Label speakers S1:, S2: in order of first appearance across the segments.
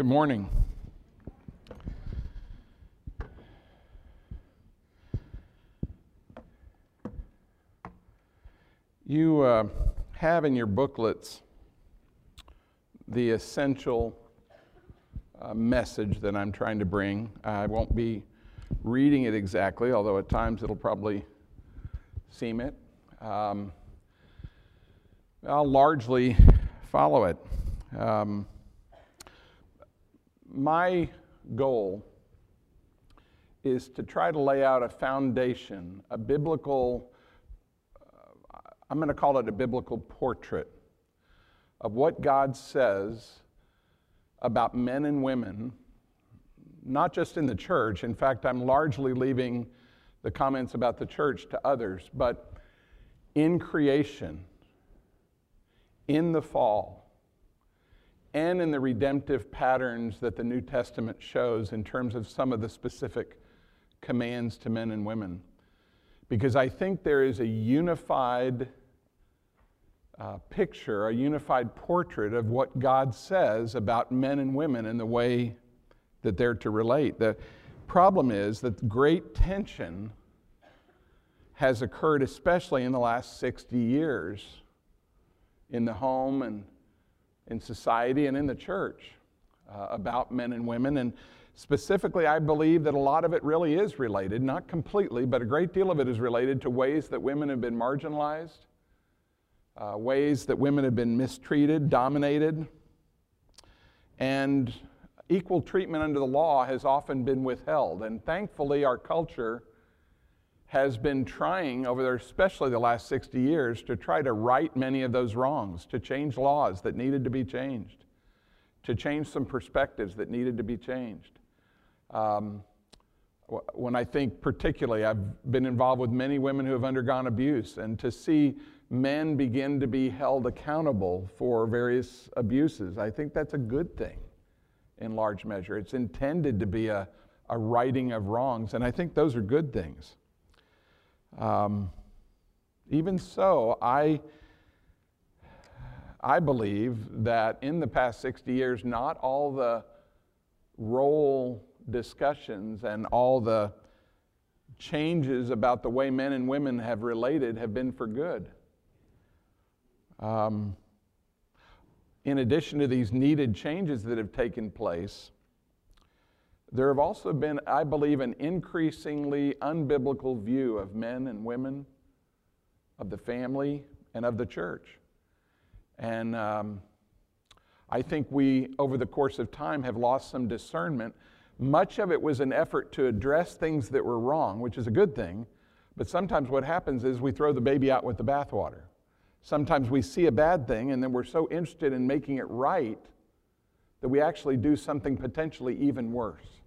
S1: Good morning. You uh, have in your booklets the essential uh, message that I'm trying to bring. I won't be reading it exactly, although at times it'll probably seem it. Um, I'll largely follow it. Um, my goal is to try to lay out a foundation, a biblical, uh, I'm going to call it a biblical portrait of what God says about men and women, not just in the church. In fact, I'm largely leaving the comments about the church to others, but in creation, in the fall, and in the redemptive patterns that the New Testament shows in terms of some of the specific commands to men and women. Because I think there is a unified uh, picture, a unified portrait of what God says about men and women and the way that they're to relate. The problem is that great tension has occurred, especially in the last 60 years, in the home and in society and in the church uh, about men and women. And specifically, I believe that a lot of it really is related, not completely, but a great deal of it is related to ways that women have been marginalized, uh, ways that women have been mistreated, dominated, and equal treatment under the law has often been withheld. And thankfully, our culture has been trying over there, especially the last 60 years, to try to right many of those wrongs, to change laws that needed to be changed, to change some perspectives that needed to be changed. Um, when I think particularly, I've been involved with many women who have undergone abuse, and to see men begin to be held accountable for various abuses, I think that's a good thing in large measure. It's intended to be a, a righting of wrongs, and I think those are good things. Um, even so, I, I believe that in the past 60 years, not all the role discussions and all the changes about the way men and women have related have been for good. Um, in addition to these needed changes that have taken place, there have also been, I believe, an increasingly unbiblical view of men and women, of the family, and of the church. And um, I think we, over the course of time, have lost some discernment. Much of it was an effort to address things that were wrong, which is a good thing. But sometimes what happens is we throw the baby out with the bathwater. Sometimes we see a bad thing and then we're so interested in making it right that we actually do something potentially even worse.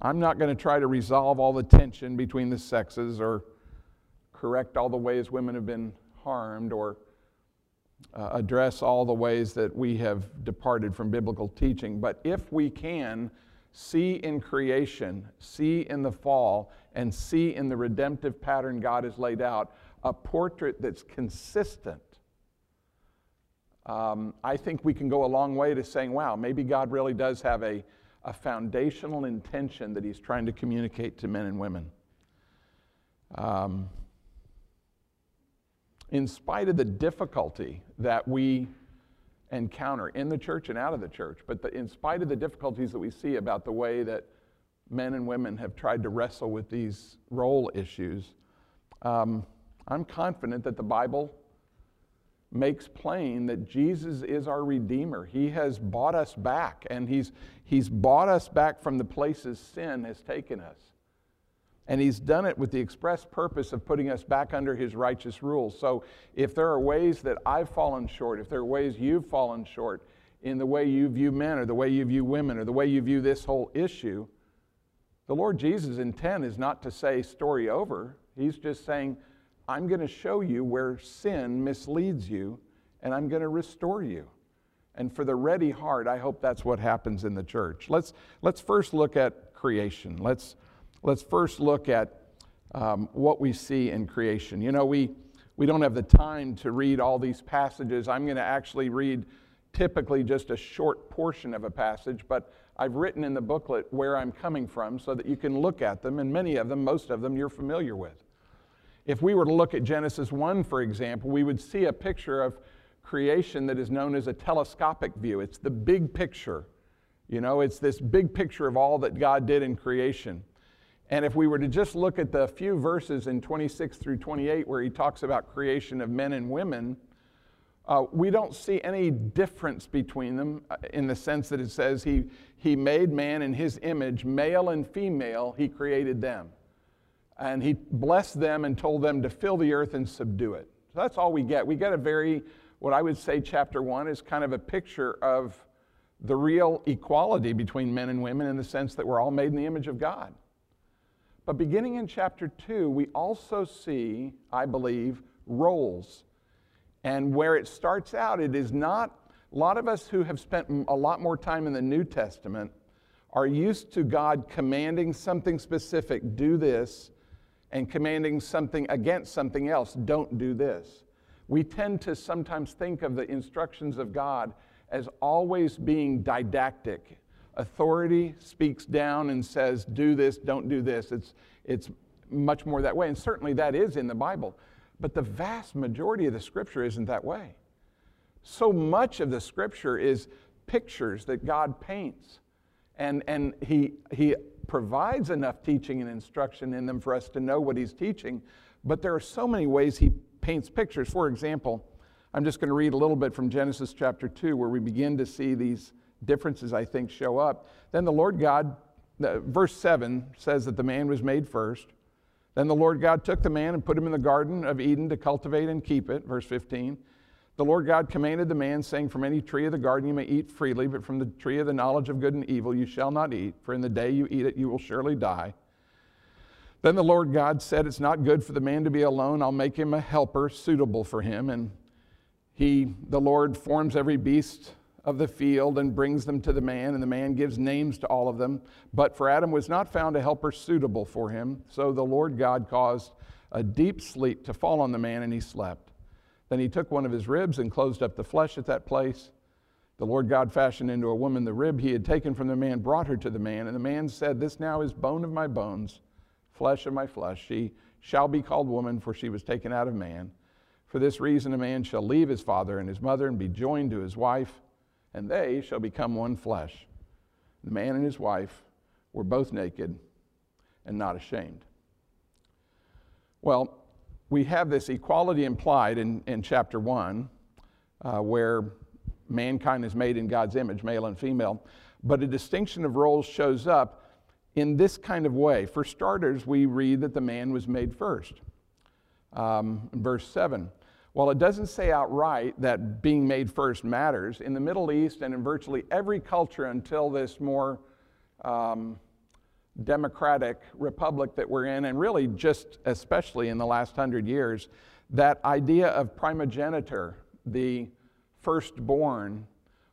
S1: I'm not going to try to resolve all the tension between the sexes or correct all the ways women have been harmed or uh, address all the ways that we have departed from biblical teaching. But if we can see in creation, see in the fall, and see in the redemptive pattern God has laid out a portrait that's consistent, um, I think we can go a long way to saying, wow, maybe God really does have a a foundational intention that he's trying to communicate to men and women. Um, in spite of the difficulty that we encounter in the church and out of the church, but the, in spite of the difficulties that we see about the way that men and women have tried to wrestle with these role issues, um, I'm confident that the Bible makes plain that Jesus is our Redeemer. He has bought us back, and He's, he's bought us back from the places sin has taken us. And He's done it with the express purpose of putting us back under His righteous rule. So if there are ways that I've fallen short, if there are ways you've fallen short in the way you view men, or the way you view women, or the way you view this whole issue, the Lord Jesus' intent is not to say, story over. He's just saying, I'm going to show you where sin misleads you, and I'm going to restore you. And for the ready heart, I hope that's what happens in the church. Let's, let's first look at creation. Let's, let's first look at um, what we see in creation. You know, we, we don't have the time to read all these passages. I'm going to actually read typically just a short portion of a passage, but I've written in the booklet where I'm coming from so that you can look at them, and many of them, most of them, you're familiar with. If we were to look at Genesis 1, for example, we would see a picture of creation that is known as a telescopic view. It's the big picture. You know, it's this big picture of all that God did in creation. And if we were to just look at the few verses in 26 through 28 where he talks about creation of men and women, uh, we don't see any difference between them uh, in the sense that it says he, he made man in his image, male and female, he created them. And he blessed them and told them to fill the earth and subdue it. So that's all we get. We get a very, what I would say, chapter one is kind of a picture of the real equality between men and women in the sense that we're all made in the image of God. But beginning in chapter 2, we also see, I believe, roles. And where it starts out, it is not, a lot of us who have spent a lot more time in the New Testament are used to God commanding something specific, do this, and commanding something against something else, don't do this. We tend to sometimes think of the instructions of God as always being didactic authority speaks down and says, do this, don't do this. It's, it's much more that way. And certainly that is in the Bible. But the vast majority of the scripture isn't that way. So much of the scripture is pictures that God paints. And, and he, he provides enough teaching and instruction in them for us to know what he's teaching. But there are so many ways he paints pictures. For example, I'm just going to read a little bit from Genesis chapter 2, where we begin to see these differences, I think, show up. Then the Lord God, verse 7 says that the man was made first. Then the Lord God took the man and put him in the Garden of Eden to cultivate and keep it. Verse 15. The Lord God commanded the man, saying, From any tree of the garden you may eat freely, but from the tree of the knowledge of good and evil you shall not eat, for in the day you eat it you will surely die. Then the Lord God said, It's not good for the man to be alone. I'll make him a helper suitable for him. And he, the Lord, forms every beast of the field and brings them to the man, and the man gives names to all of them. But for Adam was not found a helper suitable for him. So the Lord God caused a deep sleep to fall on the man, and he slept. Then he took one of his ribs and closed up the flesh at that place. The Lord God fashioned into a woman the rib he had taken from the man, brought her to the man, and the man said, This now is bone of my bones, flesh of my flesh. She shall be called woman, for she was taken out of man. For this reason, a man shall leave his father and his mother and be joined to his wife and they shall become one flesh. The man and his wife were both naked and not ashamed. Well, we have this equality implied in, in chapter 1, uh, where mankind is made in God's image, male and female, but a distinction of roles shows up in this kind of way. For starters, we read that the man was made first. Um, verse 7 while it doesn't say outright that being made first matters, in the Middle East and in virtually every culture until this more um, democratic republic that we're in, and really just especially in the last hundred years, that idea of primogeniture, the firstborn,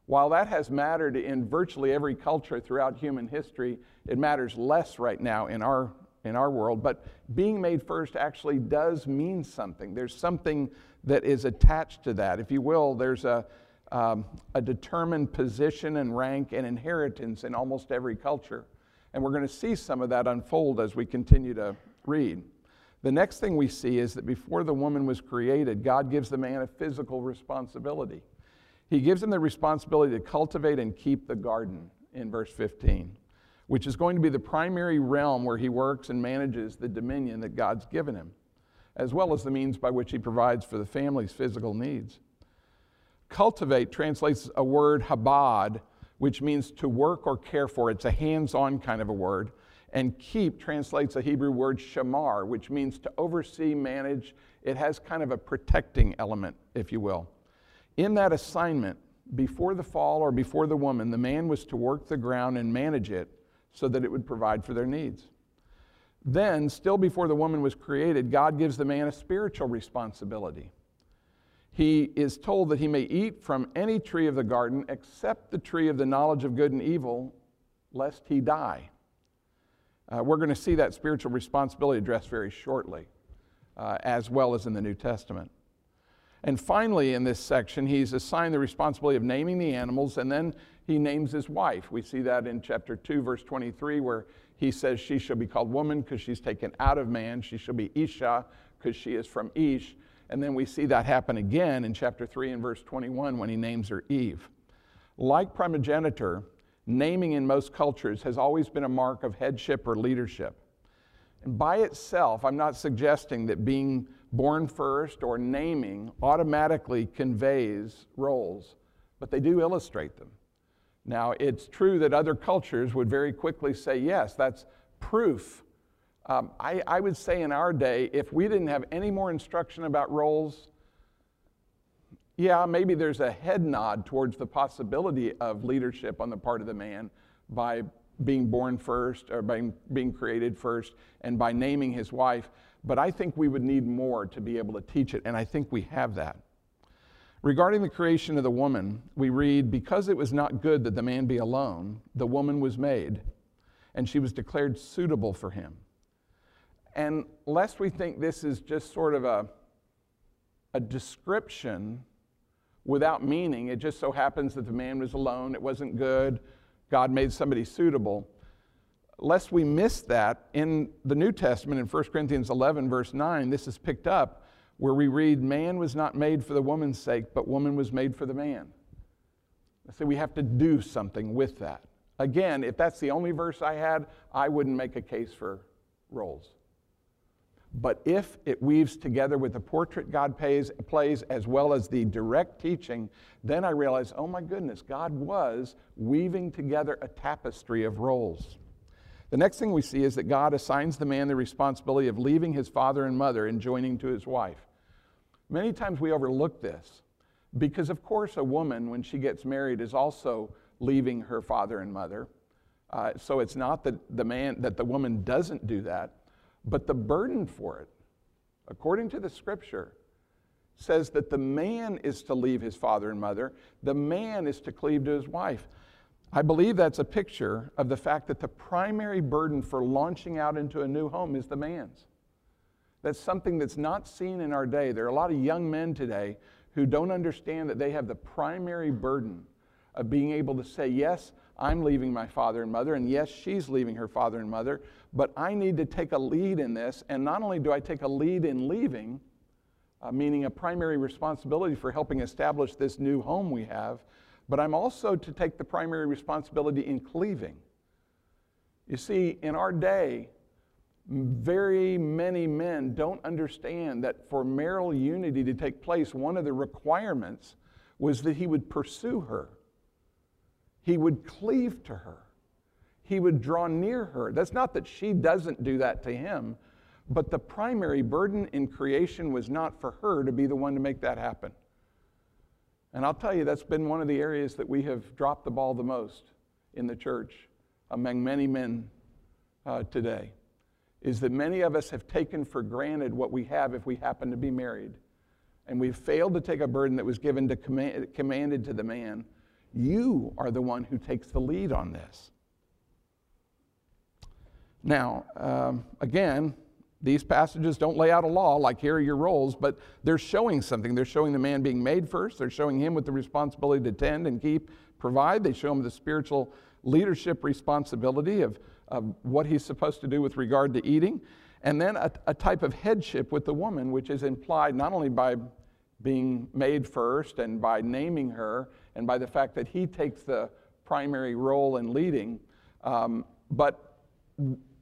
S1: while that has mattered in virtually every culture throughout human history, it matters less right now in our, in our world. But being made first actually does mean something. There's something that is attached to that. If you will, there's a, um, a determined position and rank and inheritance in almost every culture. And we're going to see some of that unfold as we continue to read. The next thing we see is that before the woman was created, God gives the man a physical responsibility. He gives him the responsibility to cultivate and keep the garden in verse 15, which is going to be the primary realm where he works and manages the dominion that God's given him as well as the means by which he provides for the family's physical needs. Cultivate translates a word habad, which means to work or care for. It's a hands on kind of a word. And keep translates a Hebrew word shamar, which means to oversee, manage. It has kind of a protecting element, if you will. In that assignment, before the fall or before the woman, the man was to work the ground and manage it so that it would provide for their needs. Then, still before the woman was created, God gives the man a spiritual responsibility. He is told that he may eat from any tree of the garden except the tree of the knowledge of good and evil, lest he die. Uh, we're going to see that spiritual responsibility addressed very shortly, uh, as well as in the New Testament. And finally, in this section, he's assigned the responsibility of naming the animals, and then he names his wife. We see that in chapter 2, verse 23, where he says she shall be called woman because she's taken out of man. She shall be Isha because she is from Ish. And then we see that happen again in chapter 3 and verse 21 when he names her Eve. Like primogeniture, naming in most cultures has always been a mark of headship or leadership. And by itself, I'm not suggesting that being born first or naming automatically conveys roles, but they do illustrate them. Now, it's true that other cultures would very quickly say, yes, that's proof. Um, I, I would say in our day, if we didn't have any more instruction about roles, yeah, maybe there's a head nod towards the possibility of leadership on the part of the man by being born first or by being created first and by naming his wife. But I think we would need more to be able to teach it, and I think we have that. Regarding the creation of the woman, we read, Because it was not good that the man be alone, the woman was made, and she was declared suitable for him. And lest we think this is just sort of a, a description without meaning, it just so happens that the man was alone, it wasn't good, God made somebody suitable lest we miss that, in the New Testament, in 1 Corinthians 11, verse 9, this is picked up where we read, Man was not made for the woman's sake, but woman was made for the man. So we have to do something with that. Again, if that's the only verse I had, I wouldn't make a case for roles. But if it weaves together with the portrait God pays, plays as well as the direct teaching, then I realize, oh my goodness, God was weaving together a tapestry of roles. The next thing we see is that God assigns the man the responsibility of leaving his father and mother and joining to his wife. Many times we overlook this because, of course, a woman, when she gets married, is also leaving her father and mother. Uh, so it's not that the man that the woman doesn't do that, but the burden for it, according to the scripture, says that the man is to leave his father and mother, the man is to cleave to his wife. I believe that's a picture of the fact that the primary burden for launching out into a new home is the man's. That's something that's not seen in our day. There are a lot of young men today who don't understand that they have the primary burden of being able to say, Yes, I'm leaving my father and mother, and yes, she's leaving her father and mother, but I need to take a lead in this. And not only do I take a lead in leaving, uh, meaning a primary responsibility for helping establish this new home we have, but I'm also to take the primary responsibility in cleaving. You see, in our day, very many men don't understand that for marital unity to take place, one of the requirements was that he would pursue her, he would cleave to her, he would draw near her. That's not that she doesn't do that to him, but the primary burden in creation was not for her to be the one to make that happen. And I'll tell you, that's been one of the areas that we have dropped the ball the most in the church among many men uh, today. Is that many of us have taken for granted what we have if we happen to be married. And we've failed to take a burden that was given to command, commanded to the man. You are the one who takes the lead on this. Now, um, again, these passages don't lay out a law like here are your roles, but they're showing something. They're showing the man being made first. They're showing him with the responsibility to tend and keep, provide. They show him the spiritual leadership responsibility of, of what he's supposed to do with regard to eating. And then a, a type of headship with the woman, which is implied not only by being made first and by naming her and by the fact that he takes the primary role in leading, um, but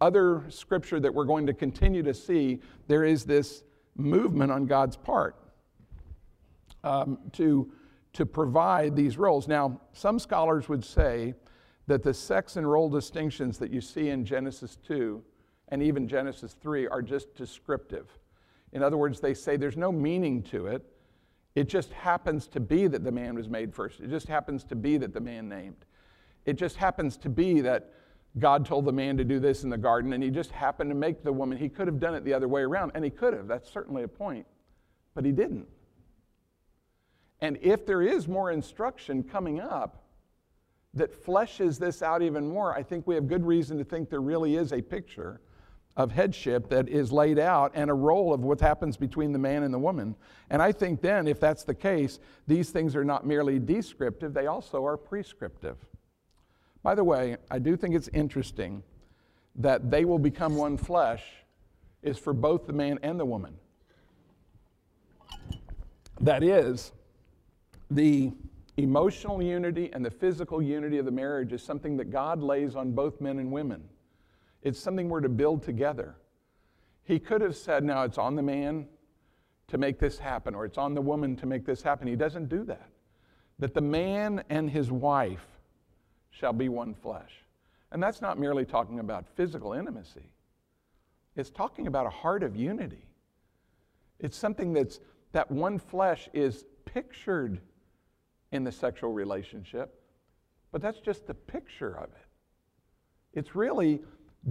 S1: other scripture that we're going to continue to see, there is this movement on God's part um, to, to provide these roles. Now, some scholars would say that the sex and role distinctions that you see in Genesis 2 and even Genesis 3 are just descriptive. In other words, they say there's no meaning to it. It just happens to be that the man was made first. It just happens to be that the man named. It just happens to be that God told the man to do this in the garden, and he just happened to make the woman. He could have done it the other way around, and he could have. That's certainly a point. But he didn't. And if there is more instruction coming up that fleshes this out even more, I think we have good reason to think there really is a picture of headship that is laid out and a role of what happens between the man and the woman. And I think then, if that's the case, these things are not merely descriptive, they also are prescriptive. By the way, I do think it's interesting that they will become one flesh is for both the man and the woman. That is, the emotional unity and the physical unity of the marriage is something that God lays on both men and women. It's something we're to build together. He could have said, now it's on the man to make this happen, or it's on the woman to make this happen. He doesn't do that. That the man and his wife shall be one flesh. And that's not merely talking about physical intimacy, it's talking about a heart of unity. It's something that's that one flesh is pictured in the sexual relationship, but that's just the picture of it. It's really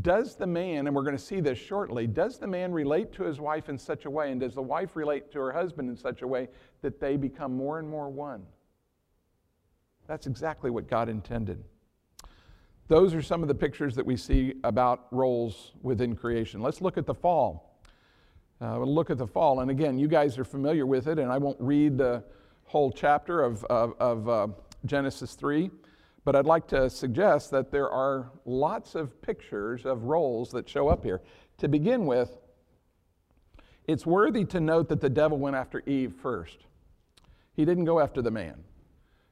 S1: does the man, and we're going to see this shortly, does the man relate to his wife in such a way, and does the wife relate to her husband in such a way that they become more and more one? That's exactly what God intended. Those are some of the pictures that we see about roles within creation. Let's look at the fall. Uh, we'll look at the fall. And again, you guys are familiar with it, and I won't read the whole chapter of, of, of uh, Genesis 3. But I'd like to suggest that there are lots of pictures of roles that show up here. To begin with, it's worthy to note that the devil went after Eve first. He didn't go after the man.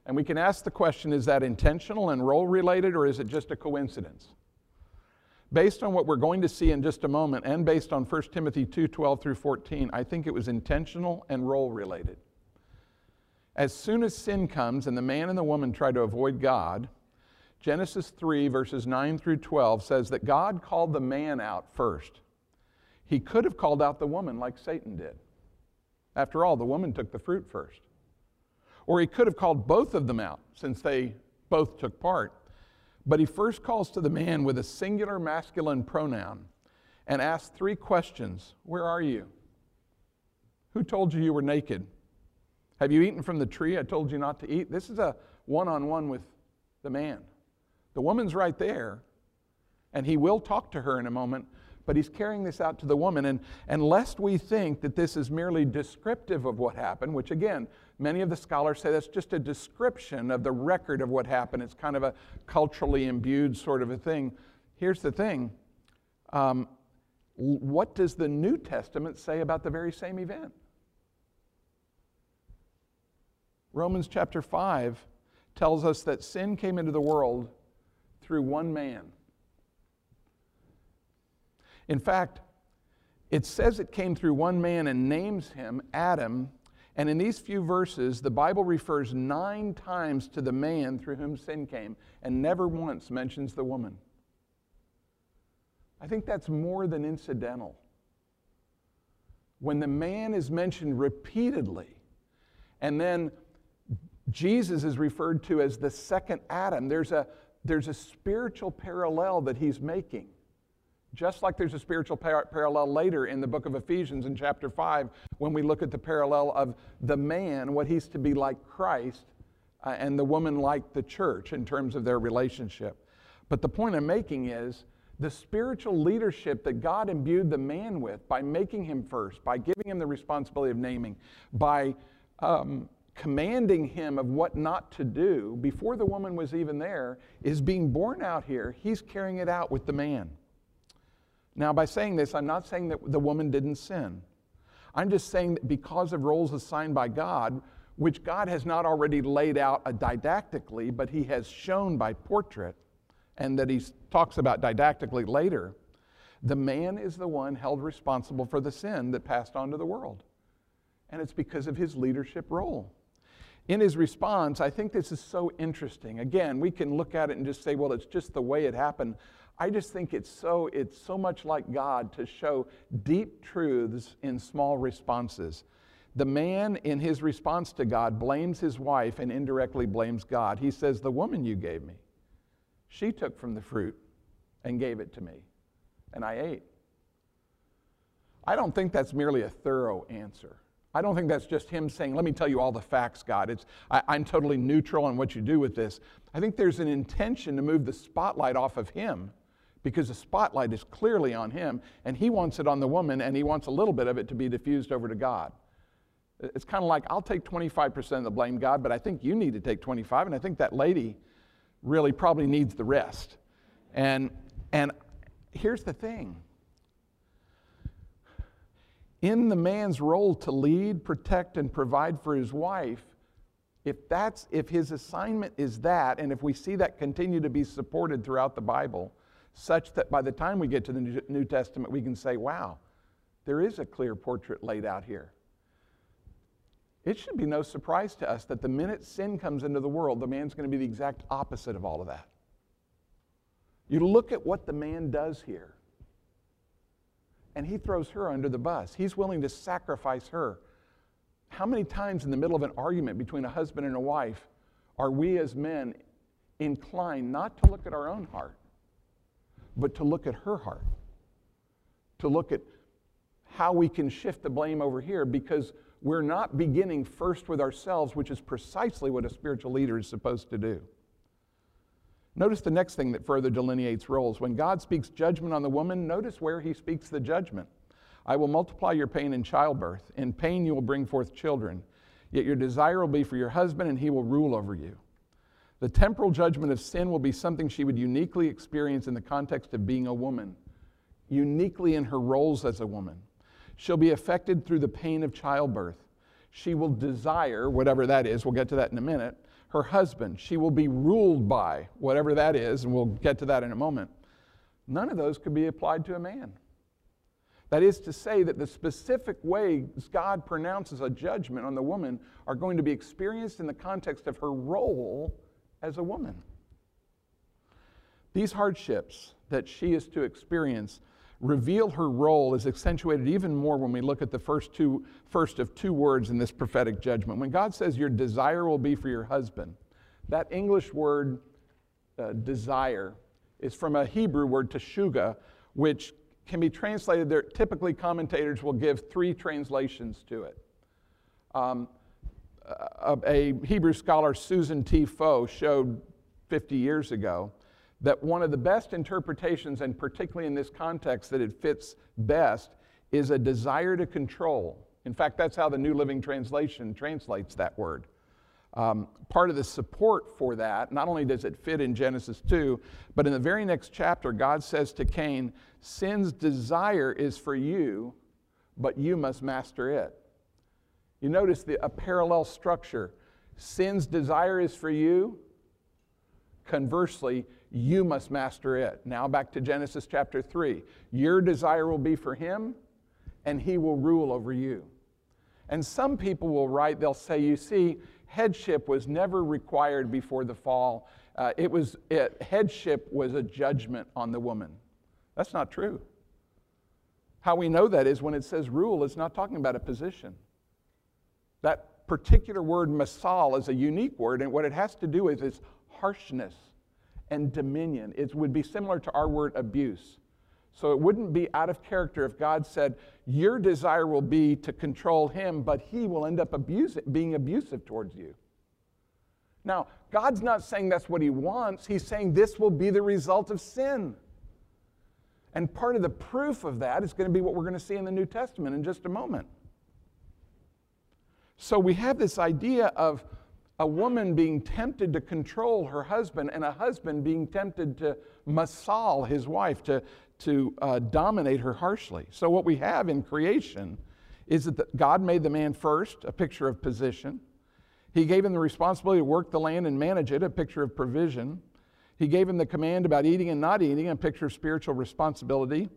S1: And we can ask the question is that intentional and role related, or is it just a coincidence? Based on what we're going to see in just a moment, and based on 1 Timothy 2 12 through 14, I think it was intentional and role related. As soon as sin comes and the man and the woman try to avoid God, Genesis 3, verses 9 through 12 says that God called the man out first. He could have called out the woman like Satan did. After all, the woman took the fruit first. Or he could have called both of them out since they both took part. But he first calls to the man with a singular masculine pronoun and asks three questions Where are you? Who told you you were naked? Have you eaten from the tree I told you not to eat? This is a one on one with the man. The woman's right there, and he will talk to her in a moment, but he's carrying this out to the woman. And, and lest we think that this is merely descriptive of what happened, which again, many of the scholars say that's just a description of the record of what happened. It's kind of a culturally imbued sort of a thing. Here's the thing um, what does the New Testament say about the very same event? Romans chapter 5 tells us that sin came into the world through one man. In fact, it says it came through one man and names him Adam. And in these few verses, the Bible refers nine times to the man through whom sin came and never once mentions the woman. I think that's more than incidental. When the man is mentioned repeatedly, and then Jesus is referred to as the second Adam. There's a, there's a spiritual parallel that he's making. Just like there's a spiritual par- parallel later in the book of Ephesians in chapter 5 when we look at the parallel of the man, what he's to be like Christ, uh, and the woman like the church in terms of their relationship. But the point I'm making is the spiritual leadership that God imbued the man with by making him first, by giving him the responsibility of naming, by um, commanding him of what not to do before the woman was even there is being born out here. He's carrying it out with the man. Now, by saying this, I'm not saying that the woman didn't sin. I'm just saying that because of roles assigned by God, which God has not already laid out uh, didactically, but He has shown by portrait, and that He talks about didactically later, the man is the one held responsible for the sin that passed on to the world. And it's because of his leadership role in his response, I think this is so interesting. Again, we can look at it and just say, well, it's just the way it happened. I just think it's so, it's so much like God to show deep truths in small responses. The man, in his response to God, blames his wife and indirectly blames God. He says, The woman you gave me, she took from the fruit and gave it to me, and I ate. I don't think that's merely a thorough answer. I don't think that's just him saying, Let me tell you all the facts, God. It's, I, I'm totally neutral on what you do with this. I think there's an intention to move the spotlight off of him because the spotlight is clearly on him and he wants it on the woman and he wants a little bit of it to be diffused over to God. It's kind of like, I'll take 25% of the blame, God, but I think you need to take 25, and I think that lady really probably needs the rest. And, and here's the thing in the man's role to lead, protect, and provide for his wife, if that's if his assignment is that, and if we see that continue to be supported throughout the Bible, such that by the time we get to the New Testament, we can say, wow, there is a clear portrait laid out here. It should be no surprise to us that the minute sin comes into the world, the man's going to be the exact opposite of all of that. You look at what the man does here, and he throws her under the bus. He's willing to sacrifice her. How many times in the middle of an argument between a husband and a wife are we as men inclined not to look at our own heart, but to look at her heart? To look at how we can shift the blame over here because we're not beginning first with ourselves, which is precisely what a spiritual leader is supposed to do. Notice the next thing that further delineates roles. When God speaks judgment on the woman, notice where he speaks the judgment. I will multiply your pain in childbirth. In pain, you will bring forth children. Yet your desire will be for your husband, and he will rule over you. The temporal judgment of sin will be something she would uniquely experience in the context of being a woman, uniquely in her roles as a woman. She'll be affected through the pain of childbirth. She will desire, whatever that is, we'll get to that in a minute, her husband. She will be ruled by, whatever that is, and we'll get to that in a moment. None of those could be applied to a man. That is to say, that the specific ways God pronounces a judgment on the woman are going to be experienced in the context of her role as a woman. These hardships that she is to experience reveal her role is accentuated even more when we look at the first two first of two words in this prophetic judgment. When god says your desire will be for your husband that english word uh, desire is from a hebrew word teshuga which can be translated there. Typically commentators will give three translations to it. Um, a, hebrew scholar Susan T Foh showed 50 years ago that one of the best interpretations, and particularly in this context that it fits best, is a desire to control. In fact, that's how the New Living Translation translates that word. Um, part of the support for that, not only does it fit in Genesis 2, but in the very next chapter, God says to Cain, Sin's desire is for you, but you must master it. You notice the, a parallel structure. Sin's desire is for you. Conversely, you must master it. Now back to Genesis chapter 3. Your desire will be for him, and he will rule over you. And some people will write, they'll say, you see, headship was never required before the fall. Uh, it was, it, headship was a judgment on the woman. That's not true. How we know that is when it says rule, it's not talking about a position. That particular word, masal, is a unique word, and what it has to do with is harshness and dominion. It would be similar to our word abuse. So it wouldn't be out of character if God said, Your desire will be to control him, but he will end up being abusive towards you. Now, God's not saying that's what he wants. He's saying this will be the result of sin. And part of the proof of that is going to be what we're going to see in the New Testament in just a moment. So we have this idea of a woman being tempted to control her husband and a husband being tempted to masal his wife, to, to uh, dominate her harshly. So, what we have in creation is that God made the man first, a picture of position. He gave him the responsibility to work the land and manage it, a picture of provision. He gave him the command about eating and not eating, a picture of spiritual responsibility.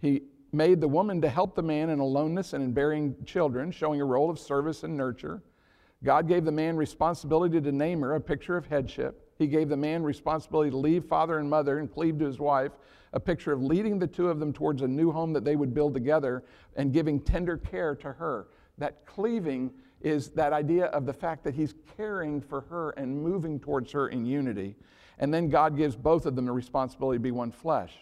S1: He made the woman to help the man in aloneness and in bearing children, showing a role of service and nurture. God gave the man responsibility to name her, a picture of headship. He gave the man responsibility to leave father and mother and cleave to his wife, a picture of leading the two of them towards a new home that they would build together and giving tender care to her. That cleaving is that idea of the fact that he's caring for her and moving towards her in unity. And then God gives both of them the responsibility to be one flesh.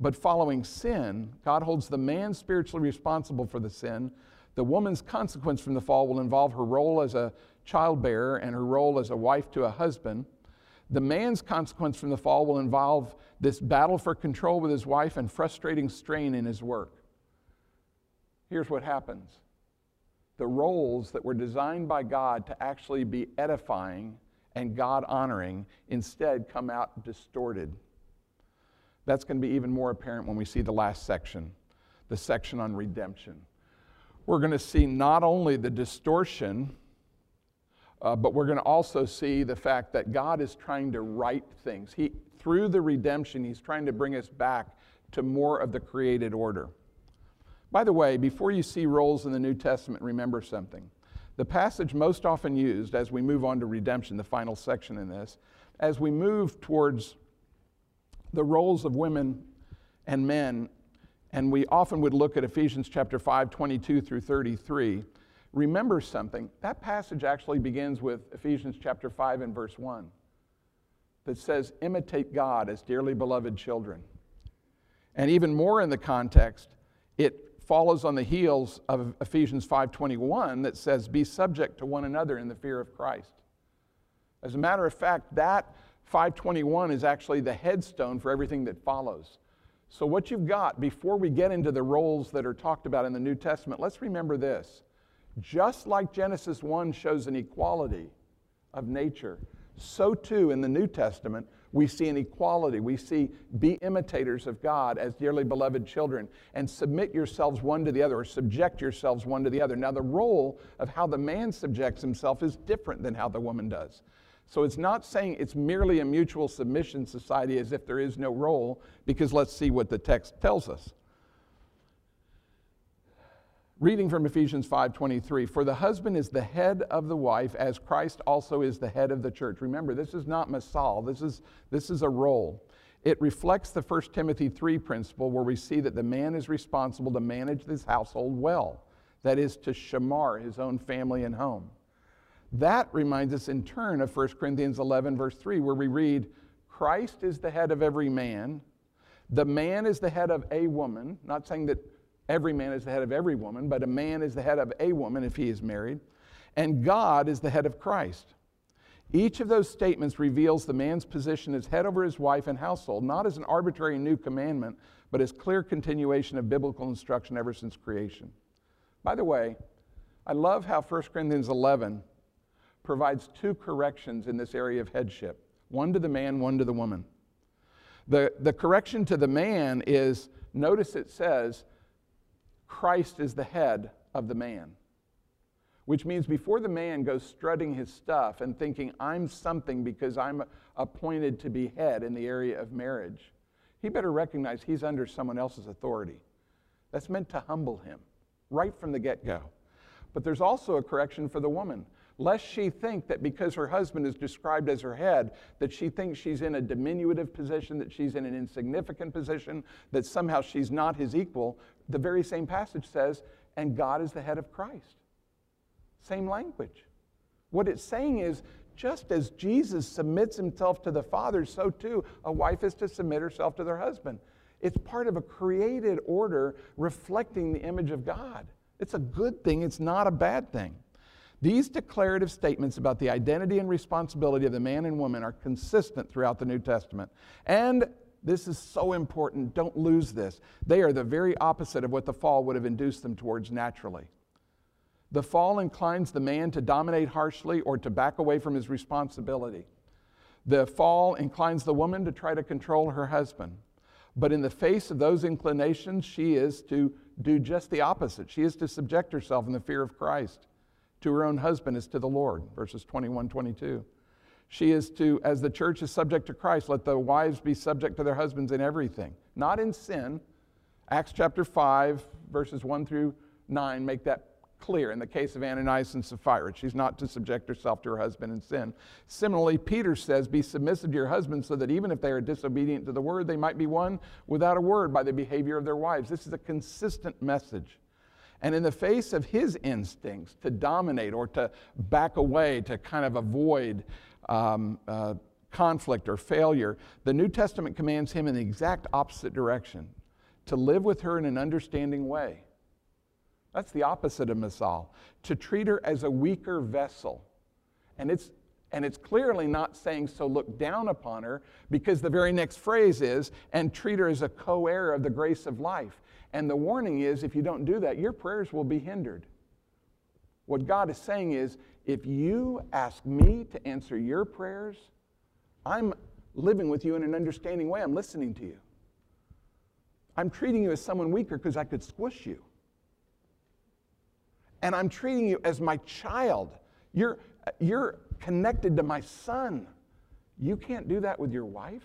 S1: But following sin, God holds the man spiritually responsible for the sin, the woman's consequence from the fall will involve her role as a childbearer and her role as a wife to a husband. The man's consequence from the fall will involve this battle for control with his wife and frustrating strain in his work. Here's what happens the roles that were designed by God to actually be edifying and God honoring instead come out distorted. That's going to be even more apparent when we see the last section, the section on redemption. We're going to see not only the distortion uh, but we're going to also see the fact that God is trying to right things. He, through the redemption, He's trying to bring us back to more of the created order. By the way, before you see roles in the New Testament, remember something. The passage most often used as we move on to redemption, the final section in this, as we move towards the roles of women and men, and we often would look at Ephesians chapter 5, 22 through 33 remember something. That passage actually begins with Ephesians chapter 5 and verse 1 that says, Imitate God as dearly beloved children. And even more in the context, it follows on the heels of Ephesians 5:21 that says be subject to one another in the fear of Christ. As a matter of fact, that 521 is actually the headstone for everything that follows. So what you've got before we get into the roles that are talked about in the New Testament, let's remember this. Just like Genesis 1 shows an equality of nature, so too in the New Testament, we see an equality. We see be imitators of God as dearly beloved children and submit yourselves one to the other or subject yourselves one to the other. Now, the role of how the man subjects himself is different than how the woman does. So it's not saying it's merely a mutual submission society as if there is no role, because let's see what the text tells us. Reading from Ephesians 5:23, for the husband is the head of the wife as Christ also is the head of the church. Remember, this is not masal. This is this is a role. It reflects the 1 Timothy 3 principle where we see that the man is responsible to manage his household well. That is to shamar his own family and home. That reminds us in turn of 1 Corinthians 11 verse 3 where we read, Christ is the head of every man. The man is the head of a woman, not saying that Every man is the head of every woman, but a man is the head of a woman if he is married. And God is the head of Christ. Each of those statements reveals the man's position as head over his wife and household, not as an arbitrary new commandment, but as clear continuation of biblical instruction ever since creation. By the way, I love how 1 Corinthians 11 provides two corrections in this area of headship one to the man, one to the woman. The, the correction to the man is notice it says, Christ is the head of the man. Which means before the man goes strutting his stuff and thinking, I'm something because I'm appointed to be head in the area of marriage, he better recognize he's under someone else's authority. That's meant to humble him right from the get go. But there's also a correction for the woman lest she think that because her husband is described as her head, that she thinks she's in a diminutive position, that she's in an insignificant position, that somehow she's not his equal. The very same passage says, and God is the head of Christ. Same language. What it's saying is, just as Jesus submits himself to the Father, so too a wife is to submit herself to their husband. It's part of a created order reflecting the image of God. It's a good thing, it's not a bad thing. These declarative statements about the identity and responsibility of the man and woman are consistent throughout the New Testament. And this is so important, don't lose this. They are the very opposite of what the fall would have induced them towards naturally. The fall inclines the man to dominate harshly or to back away from his responsibility. The fall inclines the woman to try to control her husband. But in the face of those inclinations, she is to do just the opposite. She is to subject herself in the fear of Christ to her own husband as to the Lord, verses 21, 22. She is to, as the church is subject to Christ, let the wives be subject to their husbands in everything, not in sin. Acts chapter 5, verses 1 through 9 make that clear in the case of Ananias and Sapphira. She's not to subject herself to her husband in sin. Similarly, Peter says, Be submissive to your husband so that even if they are disobedient to the word, they might be won without a word by the behavior of their wives. This is a consistent message. And in the face of his instincts to dominate or to back away, to kind of avoid um, uh, conflict or failure, the New Testament commands him in the exact opposite direction to live with her in an understanding way. That's the opposite of Masal, to treat her as a weaker vessel. And it's, And it's clearly not saying, so look down upon her, because the very next phrase is, and treat her as a co heir of the grace of life. And the warning is, if you don't do that, your prayers will be hindered. What God is saying is, if you ask me to answer your prayers, I'm living with you in an understanding way. I'm listening to you. I'm treating you as someone weaker because I could squish you. And I'm treating you as my child. You're, you're connected to my son. You can't do that with your wife?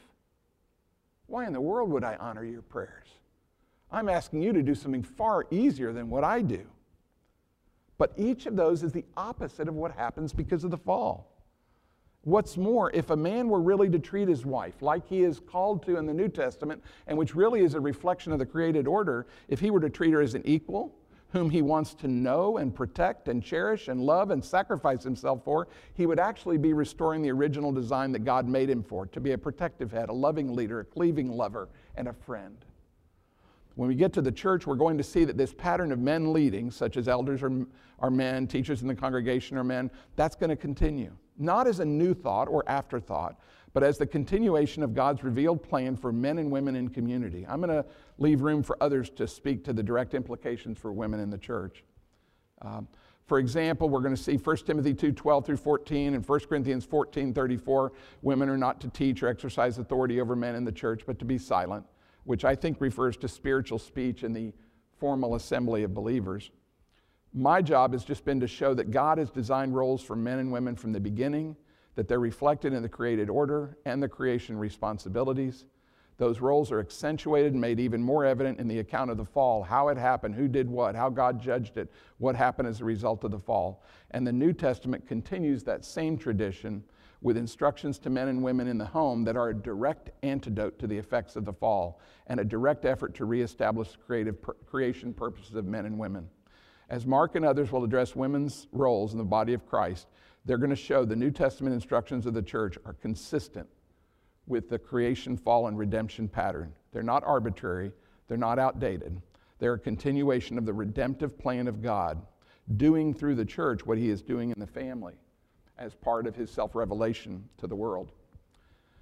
S1: Why in the world would I honor your prayers? I'm asking you to do something far easier than what I do. But each of those is the opposite of what happens because of the fall. What's more, if a man were really to treat his wife like he is called to in the New Testament, and which really is a reflection of the created order, if he were to treat her as an equal, whom he wants to know and protect and cherish and love and sacrifice himself for, he would actually be restoring the original design that God made him for to be a protective head, a loving leader, a cleaving lover, and a friend. When we get to the church, we're going to see that this pattern of men leading, such as elders are, are men, teachers in the congregation are men, that's going to continue. Not as a new thought or afterthought, but as the continuation of God's revealed plan for men and women in community. I'm going to leave room for others to speak to the direct implications for women in the church. Um, for example, we're going to see 1 Timothy 2 12 through 14 and 1 Corinthians 14 34. Women are not to teach or exercise authority over men in the church, but to be silent, which I think refers to spiritual speech in the formal assembly of believers. My job has just been to show that God has designed roles for men and women from the beginning that they're reflected in the created order and the creation responsibilities. Those roles are accentuated and made even more evident in the account of the fall how it happened, who did what, how God judged it, what happened as a result of the fall. And the New Testament continues that same tradition with instructions to men and women in the home that are a direct antidote to the effects of the fall and a direct effort to reestablish creative creation purposes of men and women. As Mark and others will address women's roles in the body of Christ, they're going to show the New Testament instructions of the church are consistent with the creation, fall, and redemption pattern. They're not arbitrary, they're not outdated. They're a continuation of the redemptive plan of God, doing through the church what He is doing in the family as part of His self revelation to the world.